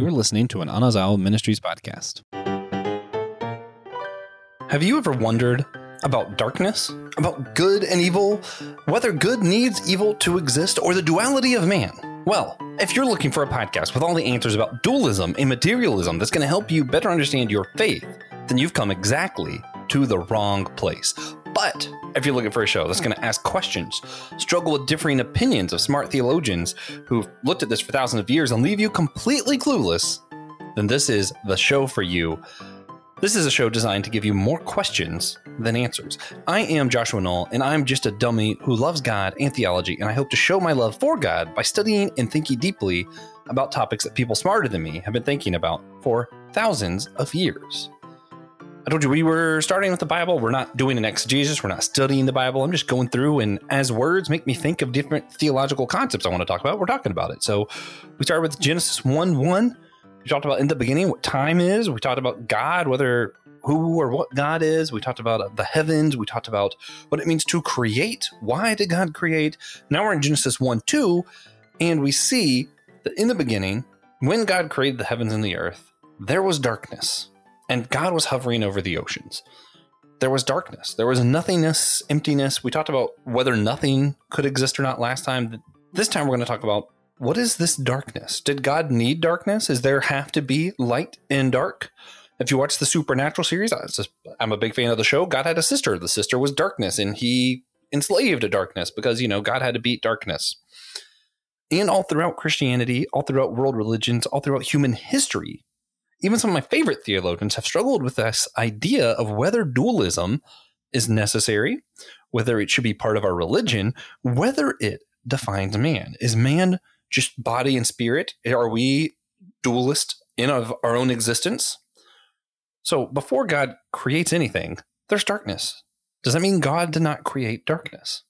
You're listening to an Anazao Ministries podcast. Have you ever wondered about darkness? About good and evil? Whether good needs evil to exist or the duality of man? Well, if you're looking for a podcast with all the answers about dualism and materialism that's going to help you better understand your faith, then you've come exactly to the wrong place. But if you're looking for a show that's going to ask questions, struggle with differing opinions of smart theologians who've looked at this for thousands of years and leave you completely clueless, then this is the show for you. This is a show designed to give you more questions than answers. I am Joshua Knoll, and I'm just a dummy who loves God and theology, and I hope to show my love for God by studying and thinking deeply about topics that people smarter than me have been thinking about for thousands of years. I told you we were starting with the Bible. We're not doing an exegesis. We're not studying the Bible. I'm just going through, and as words make me think of different theological concepts I want to talk about, we're talking about it. So we started with Genesis 1 1. We talked about in the beginning what time is. We talked about God, whether who or what God is. We talked about uh, the heavens. We talked about what it means to create. Why did God create? Now we're in Genesis 1 2, and we see that in the beginning, when God created the heavens and the earth, there was darkness and God was hovering over the oceans. There was darkness. There was nothingness, emptiness. We talked about whether nothing could exist or not last time. This time we're going to talk about what is this darkness? Did God need darkness? Is there have to be light and dark? If you watch the Supernatural series, I'm a big fan of the show. God had a sister. The sister was darkness, and he enslaved darkness because, you know, God had to beat darkness. And all throughout Christianity, all throughout world religions, all throughout human history, even some of my favorite theologians have struggled with this idea of whether dualism is necessary, whether it should be part of our religion, whether it defines man. Is man just body and spirit? Are we dualist in of our own existence? So before God creates anything, there's darkness. Does that mean God did not create darkness?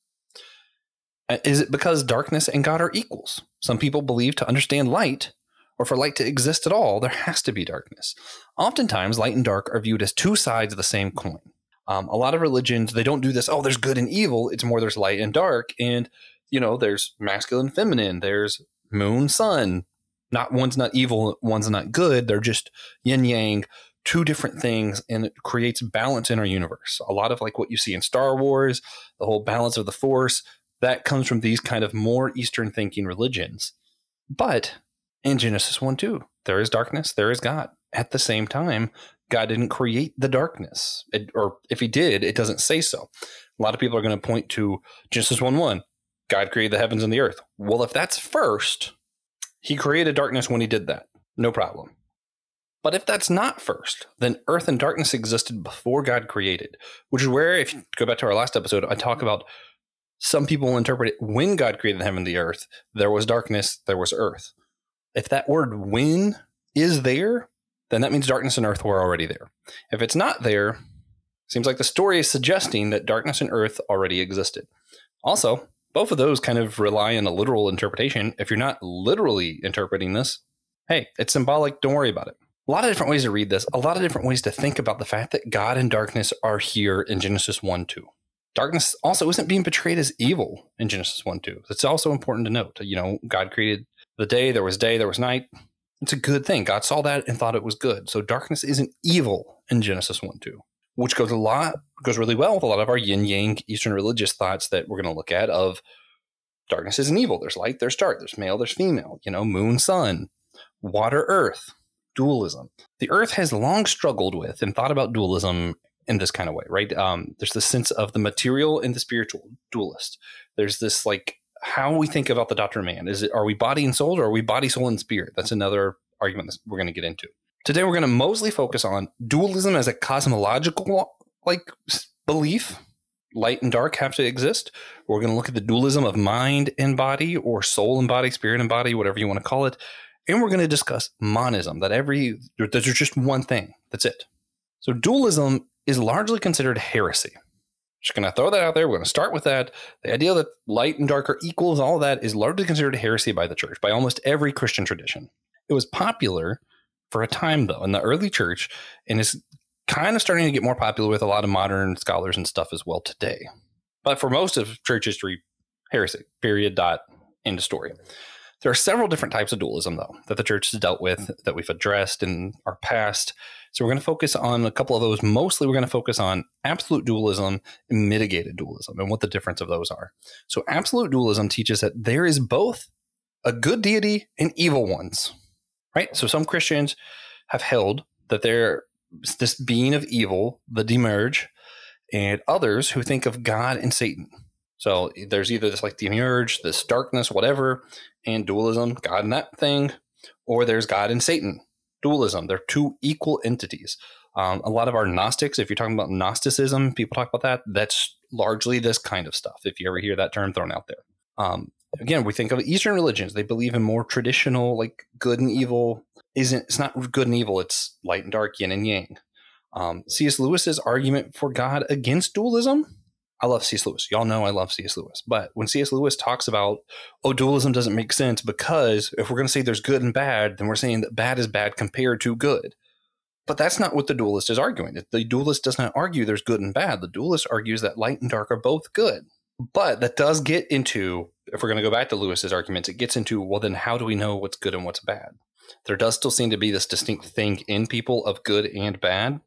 Uh, is it because darkness and God are equals? Some people believe to understand light, or for light to exist at all, there has to be darkness. Oftentimes, light and dark are viewed as two sides of the same coin. Um, a lot of religions, they don't do this, oh, there's good and evil. It's more there's light and dark. And, you know, there's masculine, feminine, there's moon, sun. Not one's not evil, one's not good. They're just yin yang, two different things, and it creates balance in our universe. A lot of like what you see in Star Wars, the whole balance of the force, that comes from these kind of more Eastern thinking religions. But in Genesis 1 2. There is darkness, there is God. At the same time, God didn't create the darkness. It, or if he did, it doesn't say so. A lot of people are going to point to Genesis 1 1. God created the heavens and the earth. Well, if that's first, he created darkness when he did that. No problem. But if that's not first, then earth and darkness existed before God created, which is where, if you go back to our last episode, I talk about some people interpret it when God created the heaven and the earth, there was darkness, there was earth if that word when is there, then that means darkness and earth were already there. If it's not there, seems like the story is suggesting that darkness and earth already existed. Also, both of those kind of rely on a literal interpretation. If you're not literally interpreting this, hey, it's symbolic, don't worry about it. A lot of different ways to read this, a lot of different ways to think about the fact that God and darkness are here in Genesis 1 2. Darkness also isn't being portrayed as evil in Genesis 1 2. It's also important to note. You know, God created the day, there was day, there was night. It's a good thing. God saw that and thought it was good. So darkness isn't evil in Genesis 1 2, which goes a lot, goes really well with a lot of our yin yang Eastern religious thoughts that we're going to look at of darkness isn't evil. There's light, there's dark, there's male, there's female, you know, moon, sun, water, earth, dualism. The earth has long struggled with and thought about dualism in this kind of way, right? Um, there's the sense of the material and the spiritual dualist. There's this like how we think about the doctrine of man. Is it are we body and soul or are we body, soul, and spirit? That's another argument that we're going to get into. Today we're going to mostly focus on dualism as a cosmological like belief. Light and dark have to exist. We're going to look at the dualism of mind and body, or soul and body, spirit and body, whatever you want to call it. And we're going to discuss monism, that every there's just one thing. That's it. So dualism is largely considered heresy. Just going to throw that out there. We're going to start with that. The idea that light and dark are equals, all that is largely considered heresy by the church, by almost every Christian tradition. It was popular for a time, though, in the early church, and is kind of starting to get more popular with a lot of modern scholars and stuff as well today. But for most of church history, heresy, period, dot, end of story. There are several different types of dualism, though, that the church has dealt with mm. that we've addressed in our past. So we're going to focus on a couple of those. Mostly, we're going to focus on absolute dualism and mitigated dualism and what the difference of those are. So, absolute dualism teaches that there is both a good deity and evil ones, right? So, some Christians have held that there is this being of evil, the demiurge, and others who think of God and Satan. So there's either this like demiurge, this darkness, whatever, and dualism, God and that thing, or there's God and Satan, dualism. They're two equal entities. Um, a lot of our Gnostics, if you're talking about Gnosticism, people talk about that. That's largely this kind of stuff. If you ever hear that term thrown out there, um, again, we think of Eastern religions. They believe in more traditional, like good and evil. Isn't it's not good and evil? It's light and dark, yin and yang. Um, C.S. Lewis's argument for God against dualism I love C.S. Lewis. Y'all know I love C.S. Lewis. But when C.S. Lewis talks about, oh, dualism doesn't make sense because if we're going to say there's good and bad, then we're saying that bad is bad compared to good. But that's not what the dualist is arguing. The dualist does not argue there's good and bad. The dualist argues that light and dark are both good. But that does get into, if we're going to go back to Lewis's arguments, it gets into, well, then how do we know what's good and what's bad? There does still seem to be this distinct thing in people of good and bad.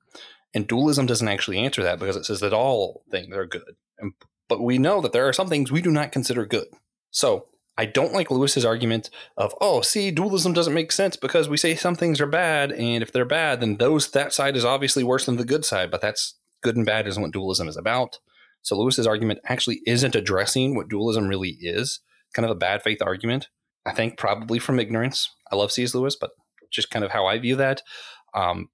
And dualism doesn't actually answer that because it says that all things are good. And, but we know that there are some things we do not consider good. So I don't like Lewis's argument of, oh, see, dualism doesn't make sense because we say some things are bad, and if they're bad, then those that side is obviously worse than the good side. But that's good and bad isn't what dualism is about. So Lewis's argument actually isn't addressing what dualism really is. Kind of a bad faith argument. I think probably from ignorance. I love C.S. Lewis, but just kind of how I view that. Um,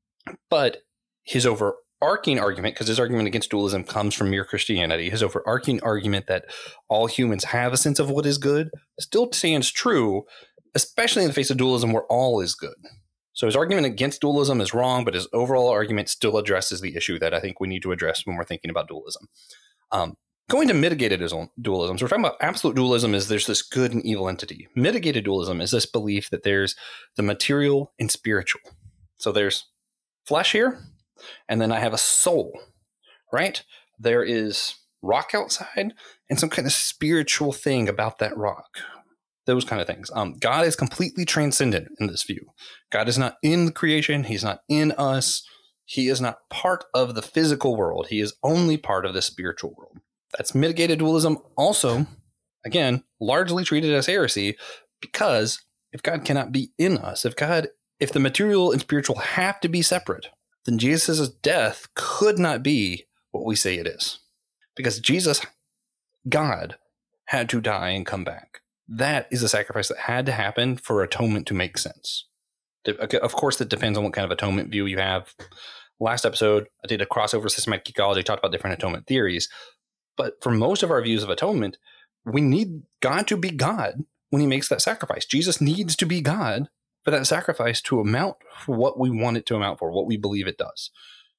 but his overarching argument, because his argument against dualism comes from mere Christianity, his overarching argument that all humans have a sense of what is good still stands true, especially in the face of dualism where all is good. So his argument against dualism is wrong, but his overall argument still addresses the issue that I think we need to address when we're thinking about dualism. Um, going to mitigated dualism, so we're talking about absolute dualism is there's this good and evil entity. Mitigated dualism is this belief that there's the material and spiritual. So there's flesh here, and then I have a soul, right? There is rock outside and some kind of spiritual thing about that rock. Those kind of things. Um, God is completely transcendent in this view. God is not in creation. He's not in us. He is not part of the physical world. He is only part of the spiritual world. That's mitigated dualism. Also, again, largely treated as heresy because if God cannot be in us, if God, if the material and spiritual have to be separate, then Jesus' death could not be what we say it is. Because Jesus, God, had to die and come back. That is a sacrifice that had to happen for atonement to make sense. Of course, that depends on what kind of atonement view you have. Last episode, I did a crossover systematic ecology, talked about different atonement theories. But for most of our views of atonement, we need God to be God when he makes that sacrifice. Jesus needs to be God for that sacrifice to amount for what we want it to amount for, what we believe it does.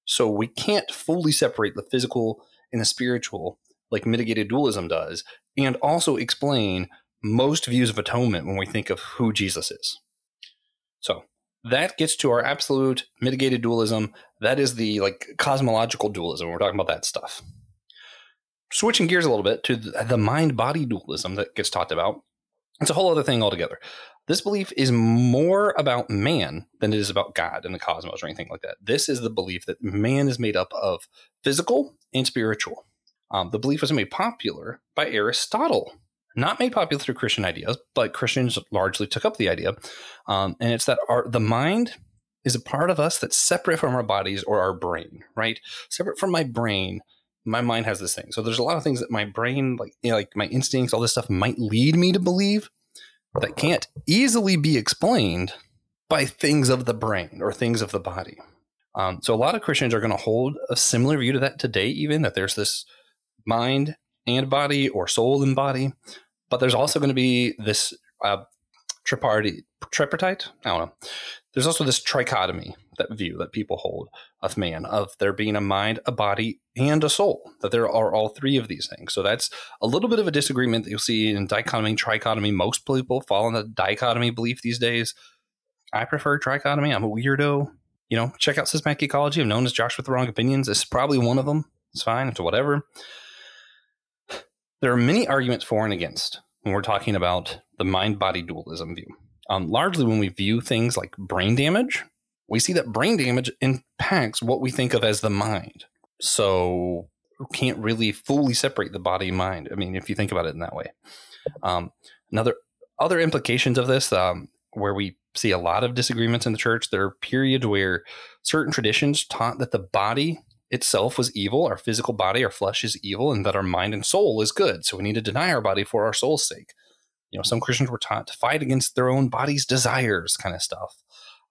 So we can't fully separate the physical and the spiritual like mitigated dualism does, and also explain most views of atonement when we think of who Jesus is. So that gets to our absolute mitigated dualism. That is the like cosmological dualism. We're talking about that stuff. Switching gears a little bit to the mind body dualism that gets talked about. It's a whole other thing altogether. This belief is more about man than it is about God and the cosmos or anything like that. This is the belief that man is made up of physical and spiritual. Um, the belief was made popular by Aristotle, not made popular through Christian ideas, but Christians largely took up the idea. Um, and it's that our, the mind is a part of us that's separate from our bodies or our brain, right? Separate from my brain, my mind has this thing. So there's a lot of things that my brain, like you know, like my instincts, all this stuff, might lead me to believe that can't easily be explained by things of the brain or things of the body. Um, so a lot of Christians are going to hold a similar view to that today, even that there's this mind and body or soul and body, but there's also going to be this uh, tripartite, tripartite. I don't know. There's also this trichotomy that view that people hold of man, of there being a mind, a body, and a soul, that there are all three of these things. So that's a little bit of a disagreement that you'll see in dichotomy, trichotomy. Most people fall in the dichotomy belief these days. I prefer trichotomy. I'm a weirdo. You know, check out systematic ecology. I'm known as Josh with the wrong opinions. It's probably one of them. It's fine. It's whatever. There are many arguments for and against when we're talking about the mind body dualism view. Um, largely, when we view things like brain damage, we see that brain damage impacts what we think of as the mind. So, can't really fully separate the body and mind. I mean, if you think about it in that way. Um, another other implications of this, um, where we see a lot of disagreements in the church, there are periods where certain traditions taught that the body itself was evil, our physical body, our flesh is evil, and that our mind and soul is good. So we need to deny our body for our soul's sake. You know, some Christians were taught to fight against their own body's desires, kind of stuff.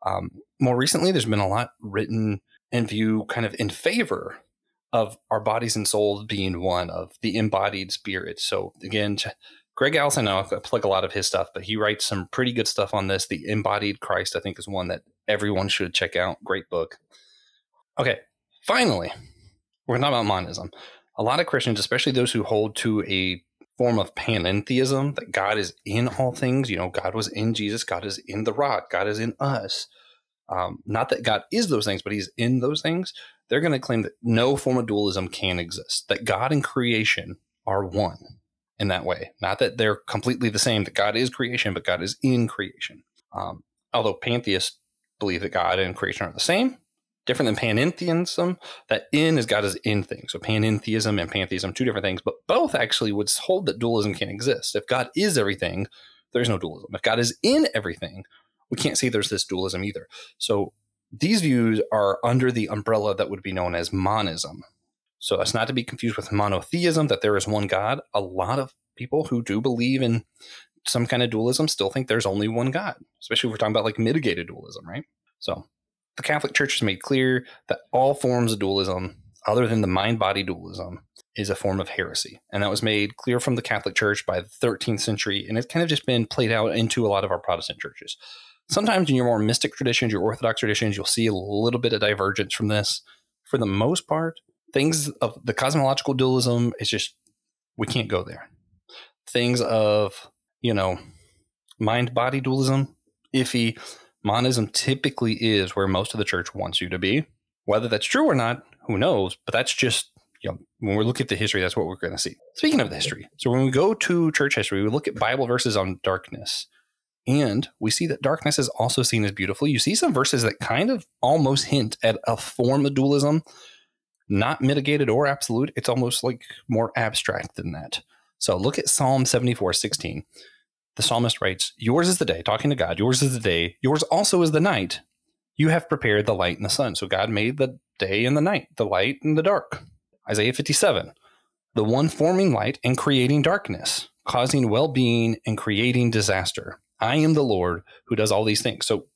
Um, more recently, there's been a lot written and view kind of in favor of our bodies and souls being one of the embodied spirit. So again, Gregg Allison, I plug a lot of his stuff, but he writes some pretty good stuff on this. The Embodied Christ, I think, is one that everyone should check out. Great book. Okay, finally, we're going to talk about monism. A lot of Christians, especially those who hold to a form of panentheism, that God is in all things. You know, God was in Jesus, God is in the rock, God is in us. Um, not that God is those things, but He's in those things. They're going to claim that no form of dualism can exist, that God and creation are one in that way. Not that they're completely the same, that God is creation, but God is in creation. Um, although pantheists believe that God and creation are the same, different than panentheism, that in is God is in things. So panentheism and pantheism, two different things, but both actually would hold that dualism can't exist. If God is everything, there's no dualism. If God is in everything, we can't say there's this dualism either. So these views are under the umbrella that would be known as monism. So that's not to be confused with monotheism, that there is one God. A lot of people who do believe in some kind of dualism still think there's only one God, especially if we're talking about like mitigated dualism, right? So the Catholic Church has made clear that all forms of dualism, other than the mind body dualism, is a form of heresy. And that was made clear from the Catholic Church by the 13th century. And it's kind of just been played out into a lot of our Protestant churches. Sometimes in your more mystic traditions, your Orthodox traditions, you'll see a little bit of divergence from this. For the most part, things of the cosmological dualism is just, we can't go there. Things of, you know, mind body dualism, iffy monism typically is where most of the church wants you to be. Whether that's true or not, who knows? But that's just you know, when we look at the history, that's what we're going to see. Speaking of the history, so when we go to church history, we look at Bible verses on darkness, and we see that darkness is also seen as beautiful. You see some verses that kind of almost hint at a form of dualism, not mitigated or absolute. It's almost like more abstract than that. So look at Psalm 74 16 the psalmist writes, Yours is the day, talking to God, yours is the day, yours also is the night. You have prepared the light and the sun. So God made the day and the night, the light and the dark. Isaiah 57, the one forming light and creating darkness, causing well being and creating disaster. I am the Lord who does all these things. So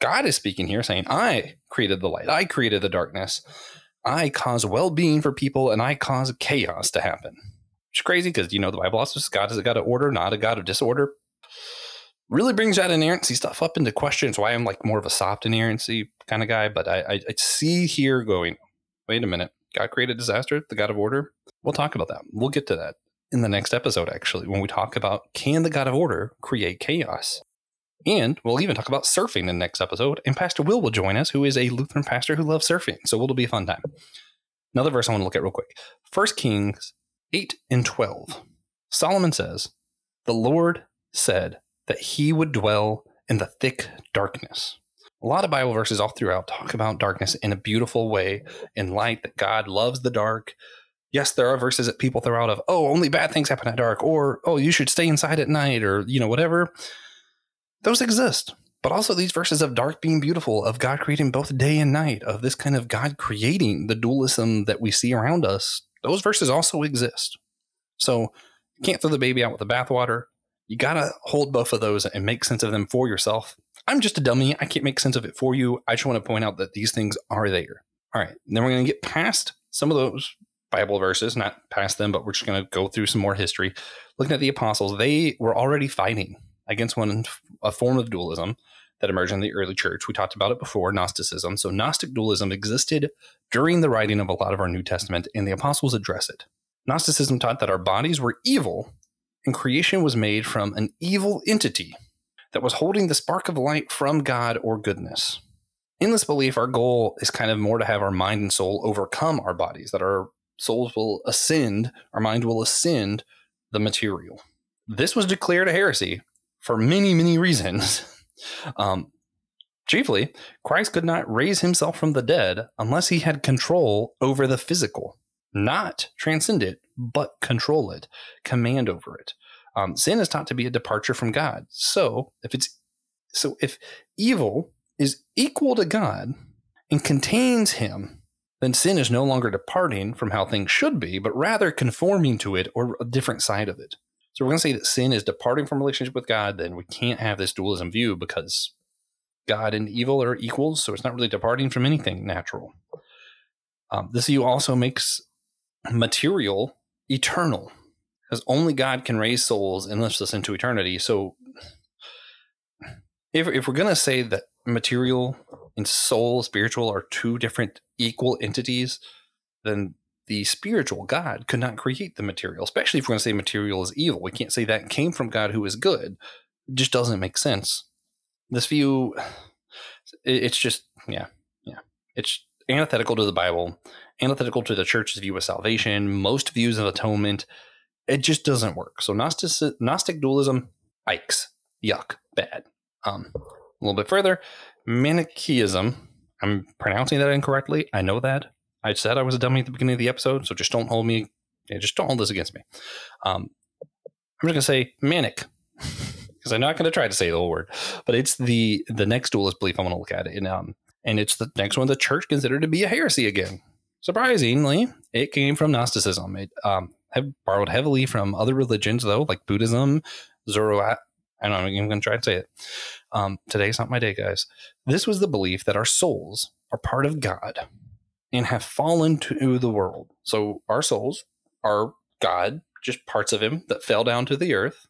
God is speaking here saying, I created the light, I created the darkness, I cause well being for people, and I cause chaos to happen. It's crazy because, you know, the Bible also says God is a God of order, not a God of disorder really brings that inerrancy stuff up into questions. Why I'm like more of a soft inerrancy kind of guy, but I, I, I see here going, wait a minute, God created disaster, the God of order. We'll talk about that. We'll get to that in the next episode, actually, when we talk about can the God of order create chaos? And we'll even talk about surfing in the next episode. And Pastor Will will join us, who is a Lutheran pastor who loves surfing. So it'll be a fun time. Another verse I want to look at real quick. First Kings 8 and 12. Solomon says, The Lord said, that he would dwell in the thick darkness. A lot of Bible verses all throughout talk about darkness in a beautiful way, in light that God loves the dark. Yes, there are verses that people throw out of, oh, only bad things happen at dark, or oh, you should stay inside at night, or you know, whatever. Those exist. But also these verses of dark being beautiful, of God creating both day and night, of this kind of God creating the dualism that we see around us, those verses also exist. So you can't throw the baby out with the bathwater you got to hold both of those and make sense of them for yourself. I'm just a dummy. I can't make sense of it for you. I just want to point out that these things are there. All right. Then we're going to get past some of those Bible verses, not past them, but we're just going to go through some more history. Looking at the apostles, they were already fighting against one a form of dualism that emerged in the early church. We talked about it before, Gnosticism. So Gnostic dualism existed during the writing of a lot of our New Testament, and the apostles address it. Gnosticism taught that our bodies were evil and creation was made from an evil entity that was holding the spark of light from God or goodness. In this belief, our goal is kind of more to have our mind and soul overcome our bodies, that our souls will ascend, our mind will ascend the material. This was declared a heresy for many, many reasons. Um, chiefly, Christ could not raise himself from the dead unless he had control over the physical, not transcend it, but control it, command over it. Um, sin is taught to be a departure from God. So if it's so if evil is equal to God and contains him, then sin is no longer departing from how things should be, but rather conforming to it or a different side of it. So we're going to say that sin is departing from relationship with God, then we can't have this dualism view because God and evil are equals. So it's not really departing from anything natural. Um, this view also makes material eternal, because only God can raise souls and lift us into eternity. So if, if we're going to say that material and soul, spiritual, are two different equal entities, then the spiritual God could not create the material, especially if we're going to say material is evil. We can't say that came from God who is good. It just doesn't make sense. This view, it's just, yeah, yeah. It's antithetical to the Bible, antithetical to the church's view of salvation, most views of atonement. It just doesn't work. So Gnostic, Gnostic dualism, Ikes, yuck, bad. Um, a little bit further, Manichaeism. I'm pronouncing that incorrectly. I know that. I said I was a dummy at the beginning of the episode, so just don't hold me. Yeah, just don't hold this against me. Um, I'm just gonna say manic because I'm not gonna try to say the whole word, but it's the the next dualist belief I want to look at it, and um, and it's the next one the church considered to be a heresy again. Surprisingly, it came from Gnosticism. It um, have borrowed heavily from other religions, though, like Buddhism, Zoroaster. I don't know. I'm going to try and say it. Um, today's not my day, guys. This was the belief that our souls are part of God and have fallen to the world. So our souls are God, just parts of Him that fell down to the earth.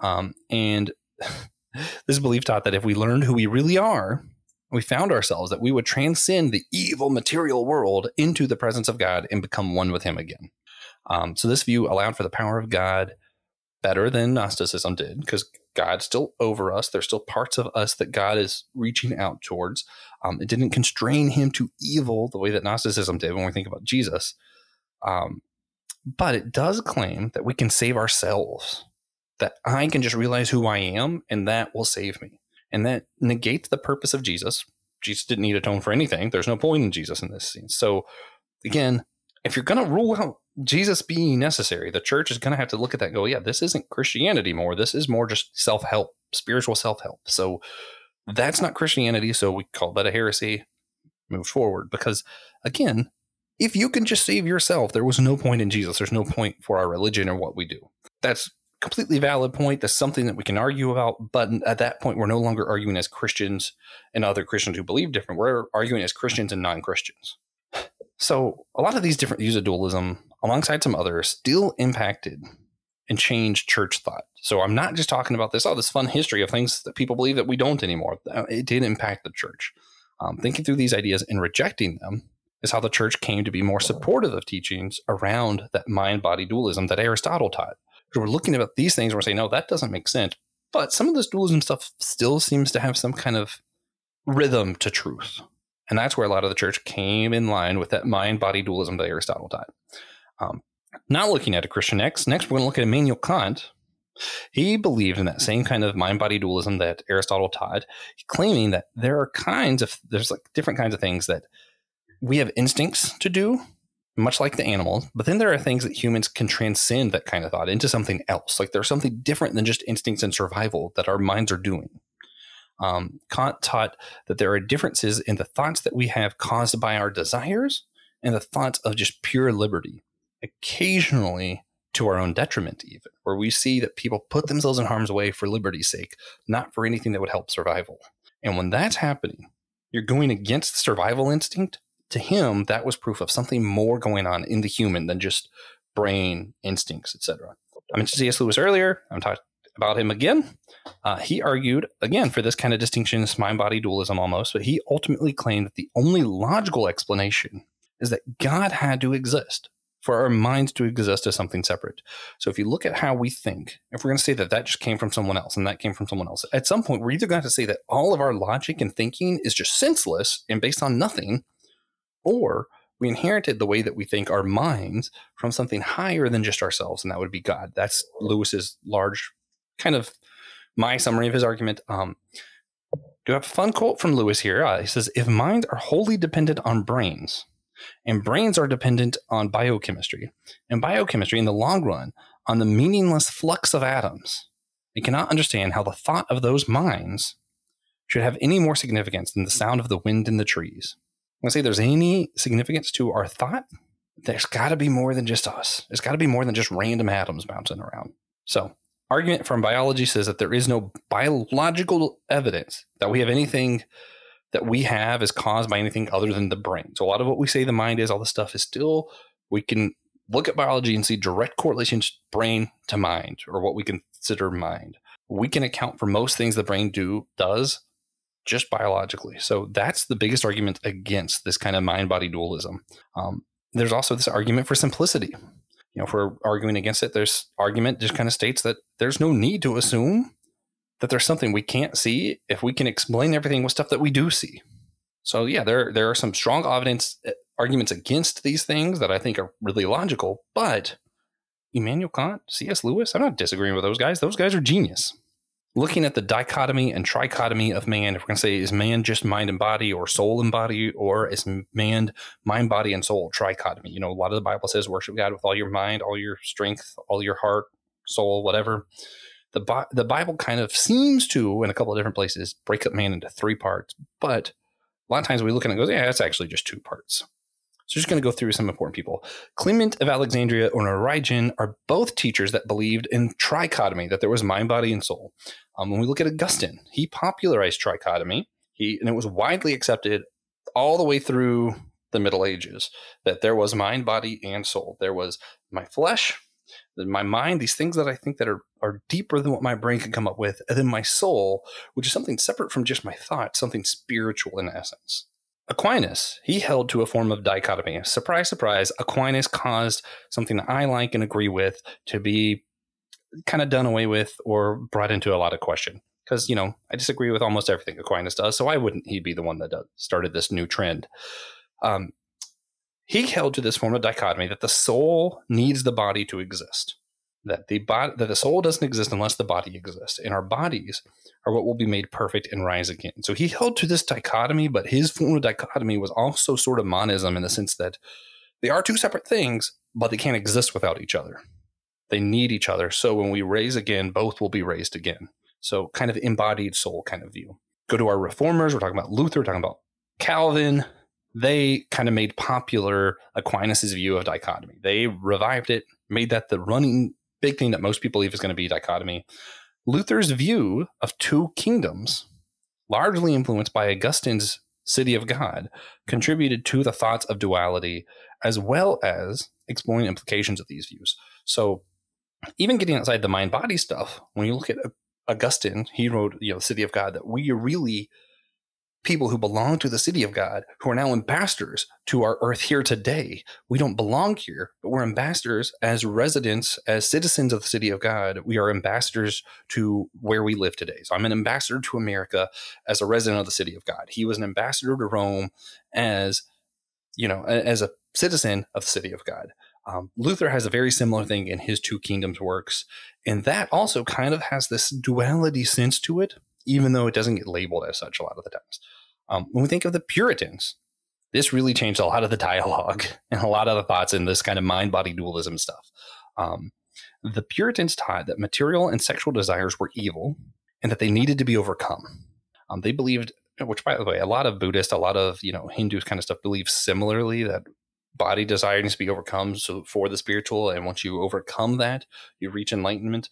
Um, and this belief taught that if we learned who we really are, we found ourselves that we would transcend the evil material world into the presence of God and become one with Him again. Um, so this view allowed for the power of God better than Gnosticism did because God's still over us. There's still parts of us that God is reaching out towards. Um, it didn't constrain him to evil the way that Gnosticism did when we think about Jesus. Um, but it does claim that we can save ourselves, that I can just realize who I am and that will save me. And that negates the purpose of Jesus. Jesus didn't need atone for anything. There's no point in Jesus in this scene. So, again, if you're going to rule out Jesus being necessary, the church is going to have to look at that go, yeah, this isn't Christianity more. This is more just self help, spiritual self help. So that's not Christianity. So we call that a heresy. Move forward. Because again, if you can just save yourself, there was no point in Jesus. There's no point for our religion or what we do. That's completely valid point. That's something that we can argue about. But at that point, we're no longer arguing as Christians and other Christians who believe different. We're arguing as Christians and non Christians. So a lot of these different views of dualism, alongside some others, still impacted and changed church thought. So I'm not just talking about this, oh, this fun history of things that people believe that we don't anymore. Uh, it did impact the church. Um, thinking through these ideas and rejecting them is how the church came to be more supportive of teachings around that mind body dualism that Aristotle taught. So we're looking at these things and we're saying, no, that doesn't make sense. But some of this dualism stuff still seems to have some kind of rhythm to truth. And that's where a lot of the church came in line with that mind body dualism that Aristotle taught. Um, not looking at a Christian X, next we're going to look at Immanuel Kant. He believed in that same kind of mind body dualism that Aristotle taught, claiming that there are kinds of, there's like different kinds of things that we have instincts to do, much like the animals, but then there are things that humans can transcend that kind of thought into something else. Like there's something different than just instincts and survival that our minds are doing. Um, Kant taught that there are differences in the thoughts that we have caused by our desires and the thoughts of just pure liberty, occasionally to our own detriment, even, where we see that people put themselves in harm's way for liberty's sake, not for anything that would help survival. And when that's happening, you're going against the survival instinct. To him, that was proof of something more going on in the human than just brain instincts, etc. I mentioned C.S. Lewis earlier. I'm talking about him again. Uh, he argued, again, for this kind of distinction, this mind body dualism almost, but he ultimately claimed that the only logical explanation is that God had to exist for our minds to exist as something separate. So if you look at how we think, if we're going to say that that just came from someone else and that came from someone else, at some point we're either going to say that all of our logic and thinking is just senseless and based on nothing, or we inherited the way that we think our minds from something higher than just ourselves, and that would be God. That's Lewis's large kind of my summary of his argument. Um, do have a fun quote from Lewis here. Uh, he says, "If minds are wholly dependent on brains, and brains are dependent on biochemistry, and biochemistry in the long run on the meaningless flux of atoms, we cannot understand how the thought of those minds should have any more significance than the sound of the wind in the trees." I say there's any significance to our thought, there's got to be more than just us. There's got to be more than just random atoms bouncing around. So, argument from biology says that there is no biological evidence that we have anything that we have is caused by anything other than the brain. So, a lot of what we say the mind is, all the stuff is still, we can look at biology and see direct correlations brain to mind or what we consider mind. We can account for most things the brain do does just biologically. So that's the biggest argument against this kind of mind body dualism. Um, there's also this argument for simplicity. You know, if we're arguing against it, there's argument just kind of states that there's no need to assume that there's something we can't see if we can explain everything with stuff that we do see. So yeah, there there are some strong evidence uh, arguments against these things that I think are really logical, but Immanuel Kant, C.S. Lewis, I'm not disagreeing with those guys. Those guys are genius looking at the dichotomy and trichotomy of man, if we're going to say, is man just mind and body or soul and body, or is man mind, body, and soul trichotomy? You know, a lot of the Bible says worship God with all your mind, all your strength, all your heart, soul, whatever. The, the Bible kind of seems to, in a couple of different places, break up man into three parts, but a lot of times we look at it and go, yeah, that's actually just two parts. So just going to go through some important people. Clement of Alexandria or Origen are both teachers that believed in trichotomy, that there was mind, body, and soul. Um, when we look at Augustine, he popularized trichotomy, he, and it was widely accepted all the way through the Middle Ages that there was mind, body, and soul. There was my flesh, my mind, these things that I think that are, are deeper than what my brain can come up with, and then my soul, which is something separate from just my thoughts, something spiritual in essence. Aquinas, he held to a form of dichotomy. Surprise, surprise, Aquinas caused something that I like and agree with to be kind of done away with or brought into a lot of question. Because, you know, I disagree with almost everything Aquinas does, so why wouldn't he be the one that started this new trend? Um, he held to this form of dichotomy that the soul needs the body to exist that the body that the soul doesn't exist unless the body exists. And our bodies are what will be made perfect and rise again. So he held to this dichotomy but his form of dichotomy was also sort of monism in the sense that they are two separate things but they can't exist without each other. They need each other. So when we raise again both will be raised again. So kind of embodied soul kind of view. Go to our reformers. We're talking about luther. We're talking about calvin. They kind of made popular Aquinas's view of dichotomy. They revived it, made that the running big thing that most people believe is going to be dichotomy. Luther's view of two kingdoms, largely influenced by Augustine's City of God, contributed to the thoughts of duality as well as exploring implications of these views. So, even getting outside the mind body stuff, when you look at Augustine, he wrote, you know, City of God, that we really people who belong to the city of God, who are now ambassadors to our earth here today. We don't belong here, but we're ambassadors as residents, as citizens of the city of God. We are ambassadors to where we live today. So I'm an ambassador to America as a resident of the city of God. He was an ambassador to Rome as, you know, as a citizen of the city of God. Um, Luther has a very similar thing in his Two Kingdoms works, and that also kind of has this duality sense to it even though it doesn't get labeled as such a lot of the times. Um, when we think of the Puritans, this really changed a lot of the dialogue and a lot of the thoughts in this kind of mind body dualism stuff. Um, the Puritans taught that material and sexual desires were evil and that they needed to be overcome. Um, they believed, which by the way, a lot of Buddhists, a lot of you know Hindus kind of stuff believe similarly that body desire needs to be overcome so for the spiritual, and once you overcome that, you reach enlightenment.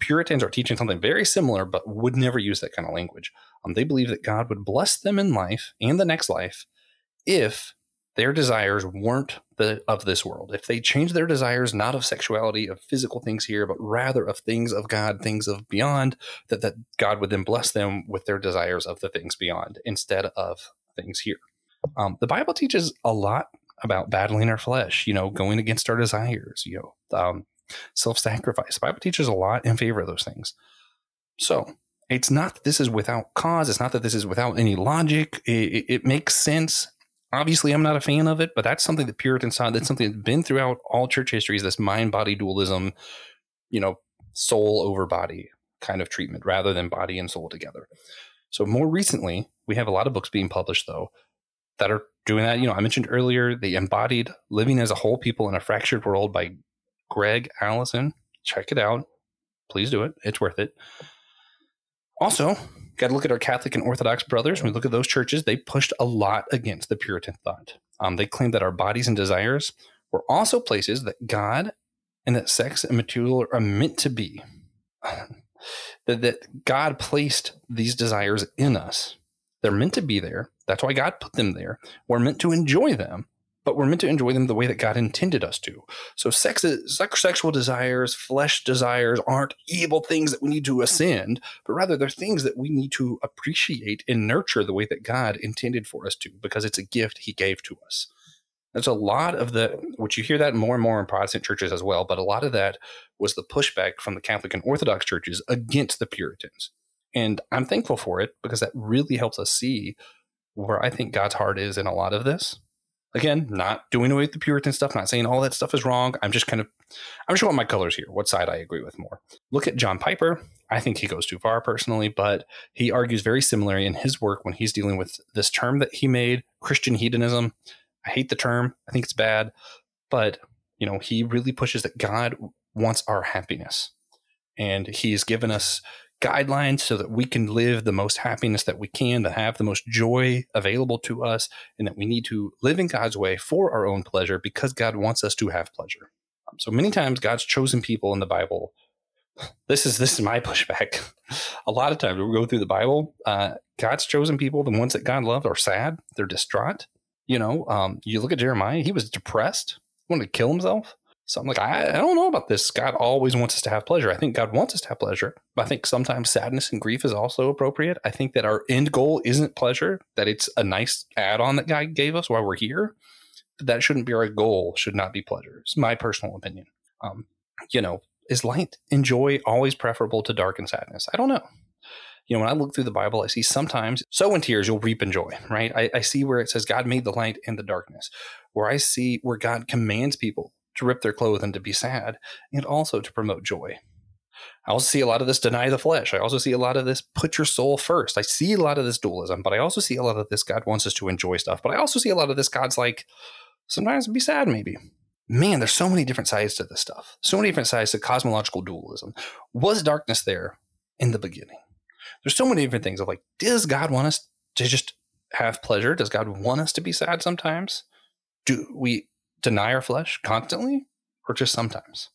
Puritans are teaching something very similar, but would never use that kind of language. Um, they believe that God would bless them in life and the next life if their desires weren't the of this world. If they change their desires not of sexuality, of physical things here, but rather of things of God, things of beyond, that, that God would then bless them with their desires of the things beyond instead of things here. Um, the Bible teaches a lot about battling our flesh, you know, going against our desires, you know, um, self sacrifice. The Bible teaches a lot in favor of those things. So it's not that this is without cause. It's not that this is without any logic. It, it, it makes sense. Obviously, I'm not a fan of it, but that's something that Puritans taught. That's something that's been throughout all church histories this mind body dualism, you know, soul over body. kind of treatment rather than body and soul together. So more recently, we have a lot of books being published though that are doing that. You know, I mentioned earlier the embodied living as a whole people in a fractured world by Gregg Allison. Check it out. Please do it. It's worth it. Also, got to look at our Catholic and Orthodox brothers. When we look at those churches, they pushed a lot against the Puritan thought. Um, they claimed that our bodies and desires were also places that God and that sex and material are meant to be. that, that God placed these desires in us. They're meant to be there. That's why God put them there. We're meant to enjoy them but we're meant to enjoy them the way that God intended us to. So, sex, sexual desires, flesh desires aren't evil things that we need to hmm. ascend, but rather they're things that we need to appreciate and nurture the way that God intended for us to, because it's a gift He gave to us. There's a lot of the, which you hear that more and more in Protestant churches as well, but a lot of that was the pushback from the Catholic and Orthodox churches against the Puritans. And I'm thankful for it because that really helps us see where I think God's heart is in a lot of this Again, not doing away with the Puritan stuff, not saying all that stuff is wrong. I'm just kind of, I'm showing my colors here, what side I agree with more. Look at John Piper. I think he goes too far personally, but he argues very similarly in his work when he's dealing with this term that he made, Christian hedonism. I hate the term. I think it's bad, but you know, he really pushes that God wants our happiness. And he's given us guidelines so that we can live the most happiness that we can, to have the most joy available to us, and that we need to live in God's way for our own pleasure because God wants us to have pleasure. Um, so many times, God's chosen people in the Bible. This is this is my pushback. A lot of times, we go through the Bible. Uh, God's chosen people, the ones that God loved, are sad. They're distraught. You know, um, you look at Jeremiah; he was depressed, wanted to kill himself. So I'm like, I, I, don't know about this. God always wants us to have pleasure. I think God wants us to have pleasure. But I think sometimes sadness and grief is also appropriate. I think that our end goal isn't pleasure, that it's a nice add on that God gave us while we're here. But that shouldn't be our goal, should not be pleasure. It's my personal opinion. Um, you know, is light and joy always preferable to dark and sadness? I don't know. You know, when I look through the Bible, I see sometimes sow in tears, you'll reap in joy, right? I, I see where it says God made the light and the darkness, where I see where God commands people to rip their clothes and to be sad, and also to promote joy. I also see a lot of this deny the flesh. I also see a lot of this put your soul first. I see a lot of this dualism, but I also see a lot of this God wants us to enjoy stuff. But I also see a lot of this God's like, sometimes be sad, maybe. Man, there's so many different sides to this stuff. So many different sides to cosmological dualism. Was darkness there in the beginning? There's so many different things of like, does God want us to just have pleasure? Does God want us to be sad sometimes? Do we deny our flesh constantly or just sometimes?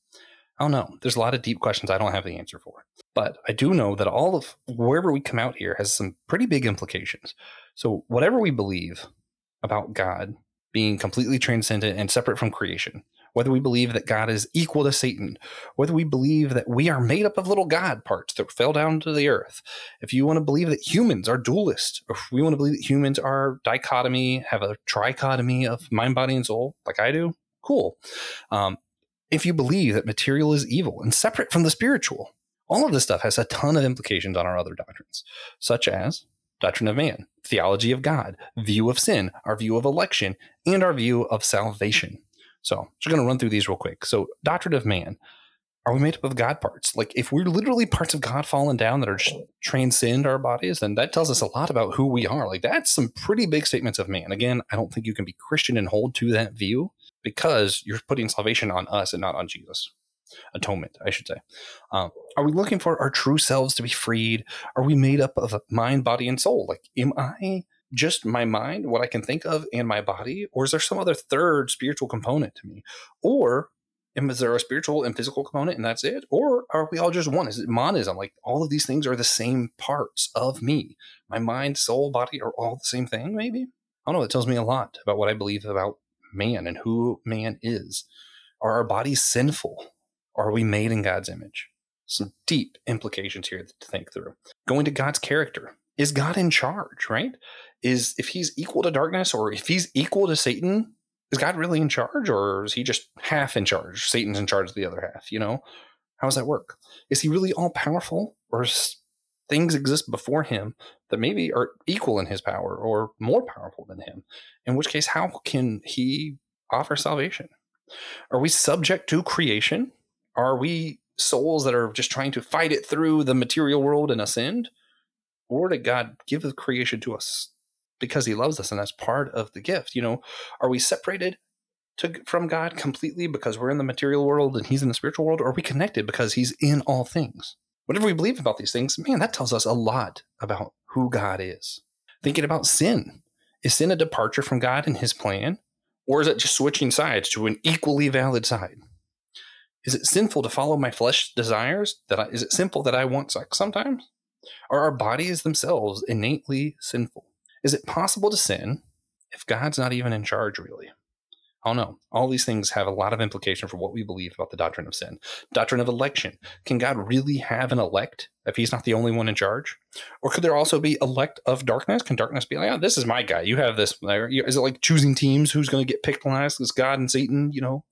I don't know. There's a lot of deep questions I don't have the answer for. But I do know that all of wherever we come out here has some pretty big implications. So, whatever we believe about God being completely transcendent and separate from creation, whether we believe that God is equal to Satan, whether we believe that we are made up of little God parts that fell down to the earth, if you want to believe that humans are dualist, if we want to believe that humans are dichotomy, have a trichotomy of mind, body, and soul, like I do, cool. Um, if you believe that material is evil and separate from the spiritual, all of this stuff has a ton of implications on our other doctrines, such as doctrine of man, theology of God, view of sin, our view of election, and our view of salvation. So just going to run through these real quick. So, doctrine of man. Are we made up of God parts? Like, if we're literally parts of God fallen down that are transcend our bodies, then that tells us a lot about who we are. Like, that's some pretty big statements of man. Again, I don't think you can be Christian and hold to that view because you're putting salvation on us and not on Jesus. Atonement, I should say. Um, are we looking for our true selves to be freed? Are we made up of mind, body, and soul? Like, am I just my mind, what I can think of, and my body? Or is there some other third spiritual component to me? Or is there a spiritual and physical component and that's it? Or are we all just one? Is it monism? Like all of these things are the same parts of me. My mind, soul, body are all the same thing, maybe? I don't know. It tells me a lot about what I believe about man and who man is. Are our bodies sinful? Are we made in God's image? Some deep implications here to think through. Going to God's character. Is God in charge, right? Is if he's equal to darkness or if he's equal to Satan, is God really in charge or is he just half in charge? Satan's in charge of the other half, you know? How does that work? Is he really all powerful or things exist before him that maybe are equal in his power or more powerful than him? In which case, how can he offer salvation? Are we subject to creation? Are we souls that are just trying to fight it through the material world and ascend? Or did God give the creation to us because he loves us and that's part of the gift? You know, are we separated to, from God completely because we're in the material world and he's in the spiritual world? Or are we connected because he's in all things? Whatever we believe about these things, man, that tells us a lot about who God is. Thinking about sin. Is sin a departure from God and his plan? Or is it just switching sides to an equally valid side? Is it sinful to follow my flesh desires? That I, is it simple that I want sex sometimes? Are our bodies themselves innately sinful? Is it possible to sin if God's not even in charge, really? I don't know. All these things have a lot of implication for what we believe about the doctrine of sin. Doctrine of election. Can God really have an elect if he's not the only one in charge? Or could there also be elect of darkness? Can darkness be like, oh, this is my guy. You have this. Is it like choosing teams? Who's going to get picked last? Is God and Satan, you know?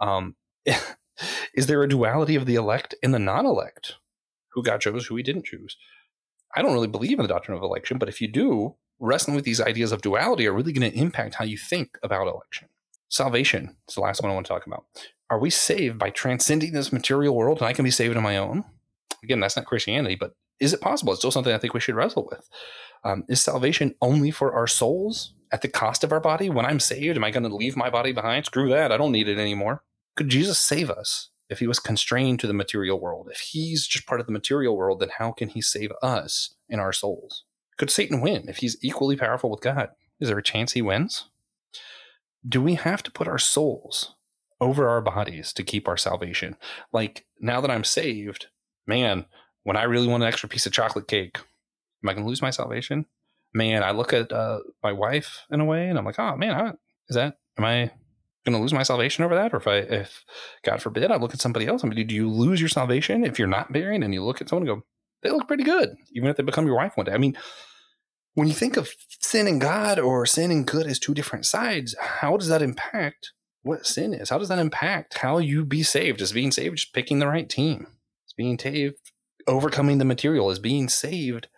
Um, is there a duality of the elect and the non elect? Who God chose, who he didn't choose? I don't really believe in the doctrine of election, but if you do, wrestling with these ideas of duality are really going to impact how you think about election. Salvation is the last one I want to talk about. Are we saved by transcending this material world and I can be saved on my own? Again, that's not Christianity, but is it possible? It's still something I think we should wrestle with. Um, is salvation only for our souls at the cost of our body? When I'm saved, am I going to leave my body behind? Screw that. I don't need it anymore. Could Jesus save us if he was constrained to the material world? If he's just part of the material world, then how can he save us in our souls? Could Satan win if he's equally powerful with God? Is there a chance he wins? do we have to put our souls over our bodies to keep our salvation? Like now that I'm saved, man, when I really want an extra piece of chocolate cake, am I going to lose my salvation? Man, I look at uh, my wife in a way and I'm like, oh man, is that, am I going to lose my salvation over that? Or if I, if God forbid, I look at somebody else, I mean, do you lose your salvation if you're not married and you look at someone and go, they look pretty good, even if they become your wife one day? I mean, when you think of sin and God or sin and good as two different sides, how does that impact what sin is? How does that impact how you be saved? Is being saved just picking the right team? Is being saved overcoming the material? Is being saved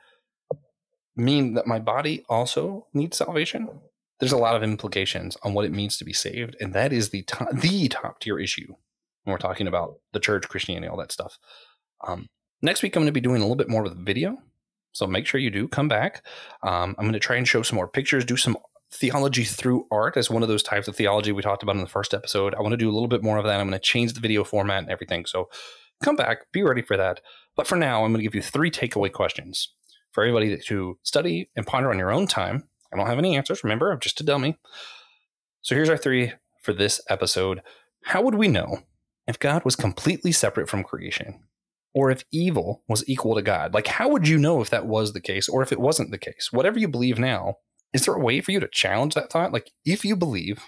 mean that my body also needs salvation? There's a lot of implications on what it means to be saved, and that is the top, the top tier issue when we're talking about the church, Christianity, all that stuff. Um, next week, I'm going to be doing a little bit more with video so make sure you do come back. Um, I'm going to try and show some more pictures, do some theology through art as one of those types of theology we talked about in the first episode. I want to do a little bit more of that. I'm going to change the video format and everything. So come back, be ready for that. But for now, I'm going to give you three takeaway questions for everybody to study and ponder on your own time. I don't have any answers. Remember, I'm just a dummy. So here's our three for this episode. How would we know if God was completely separate from creation? Or if evil was equal to God. Like, how would you know if that was the case or if it wasn't the case? Whatever you believe now, is there a way for you to challenge that thought? Like, if you believe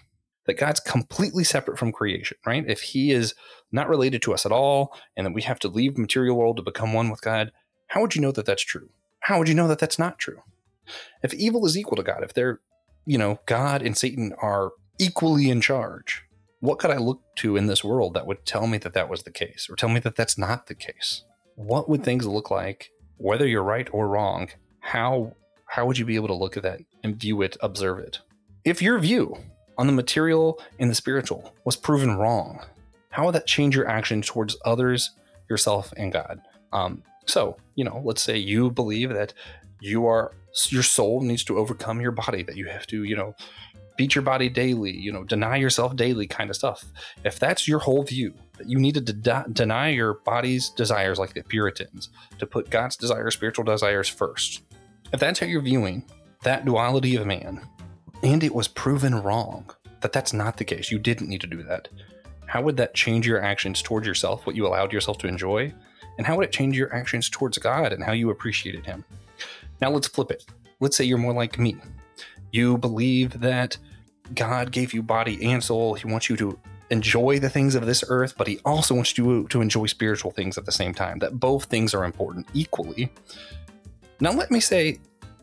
that God's completely separate from creation, right? If he is not related to us at all and that we have to leave the material world to become one with God, how would you know that that's true? How would you know that that's not true? If evil is equal to God, if they're, you know, God and Satan are equally in charge, what could I look to in this world that would tell me that that was the case or tell me that that's not the case? What would things look like, whether you're right or wrong? How how would you be able to look at that and view it, observe it? If your view on the material and the spiritual was proven wrong, how would that change your action towards others, yourself, and God? Um, so, you know, let's say you believe that you are your soul needs to overcome your body, that you have to, you know, beat your body daily, you know, deny yourself daily kind of stuff. If that's your whole view, that you need to de- deny your body's desires like the Puritans, to put God's desires, spiritual desires first. If that's how you're viewing that duality of man, and it was proven wrong that that's not the case, you didn't need to do that. How would that change your actions towards yourself, what you allowed yourself to enjoy? And how would it change your actions towards God and how you appreciated Him? Now let's flip it. Let's say you're more like me. You believe that God gave you body and soul. He wants you to enjoy the things of this earth, but he also wants you to enjoy spiritual things at the same time. That both things are important equally. Now, let me say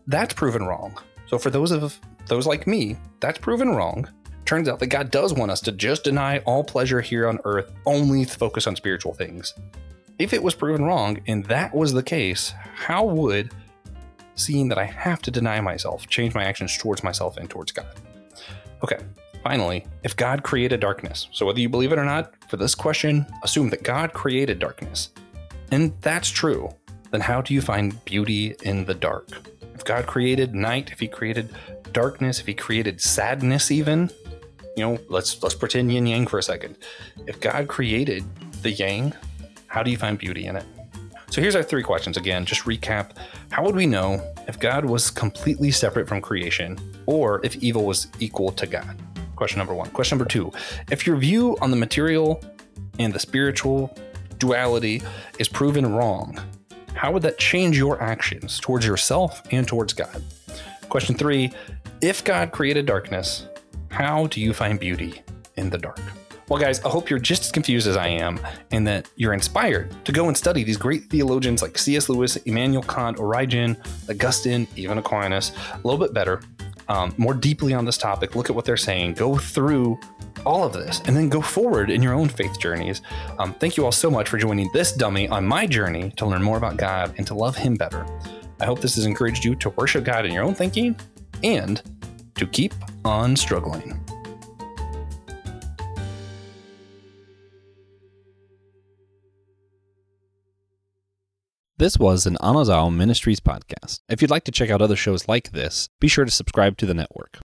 that's proven wrong. So, for those of those like me, that's proven wrong. Turns out that God does want us to just deny all pleasure here on earth, only focus on spiritual things. If it was proven wrong and that was the case, how would seeing that I have to deny myself change my actions towards myself and towards God? Okay, Finally, if God created darkness, so whether you believe it or not, for this question, assume that God created darkness. And that's true, then how do you find beauty in the dark? If God created night, if he created darkness, if he created sadness even, you know, let's let's pretend yin yang for a second. If God created the yang, how do you find beauty in it? So here's our three questions again. Just recap. How would we know if God was completely separate from creation or if evil was equal to God? Question number 1. Question number 2. If your view on the material and the spiritual duality is proven wrong, how would that change your actions towards yourself and towards God? Question 3. If God created darkness, how do you find beauty in the dark? Well, guys, I hope you're just as confused as I am and that you're inspired to go and study these great theologians like C.S. Lewis, Immanuel Kant, Origen, Augustine, even Aquinas a little bit better, um, more deeply on this topic. Look at what they're saying, go through all of this, and then go forward in your own faith journeys. Um, thank you all so much for joining this dummy on my journey to learn more about God and to love Him better. I hope this has encouraged you to worship God in your own thinking and to keep on struggling. This was an Anazao Ministries podcast. If you'd like to check out other shows like this, be sure to subscribe to the network.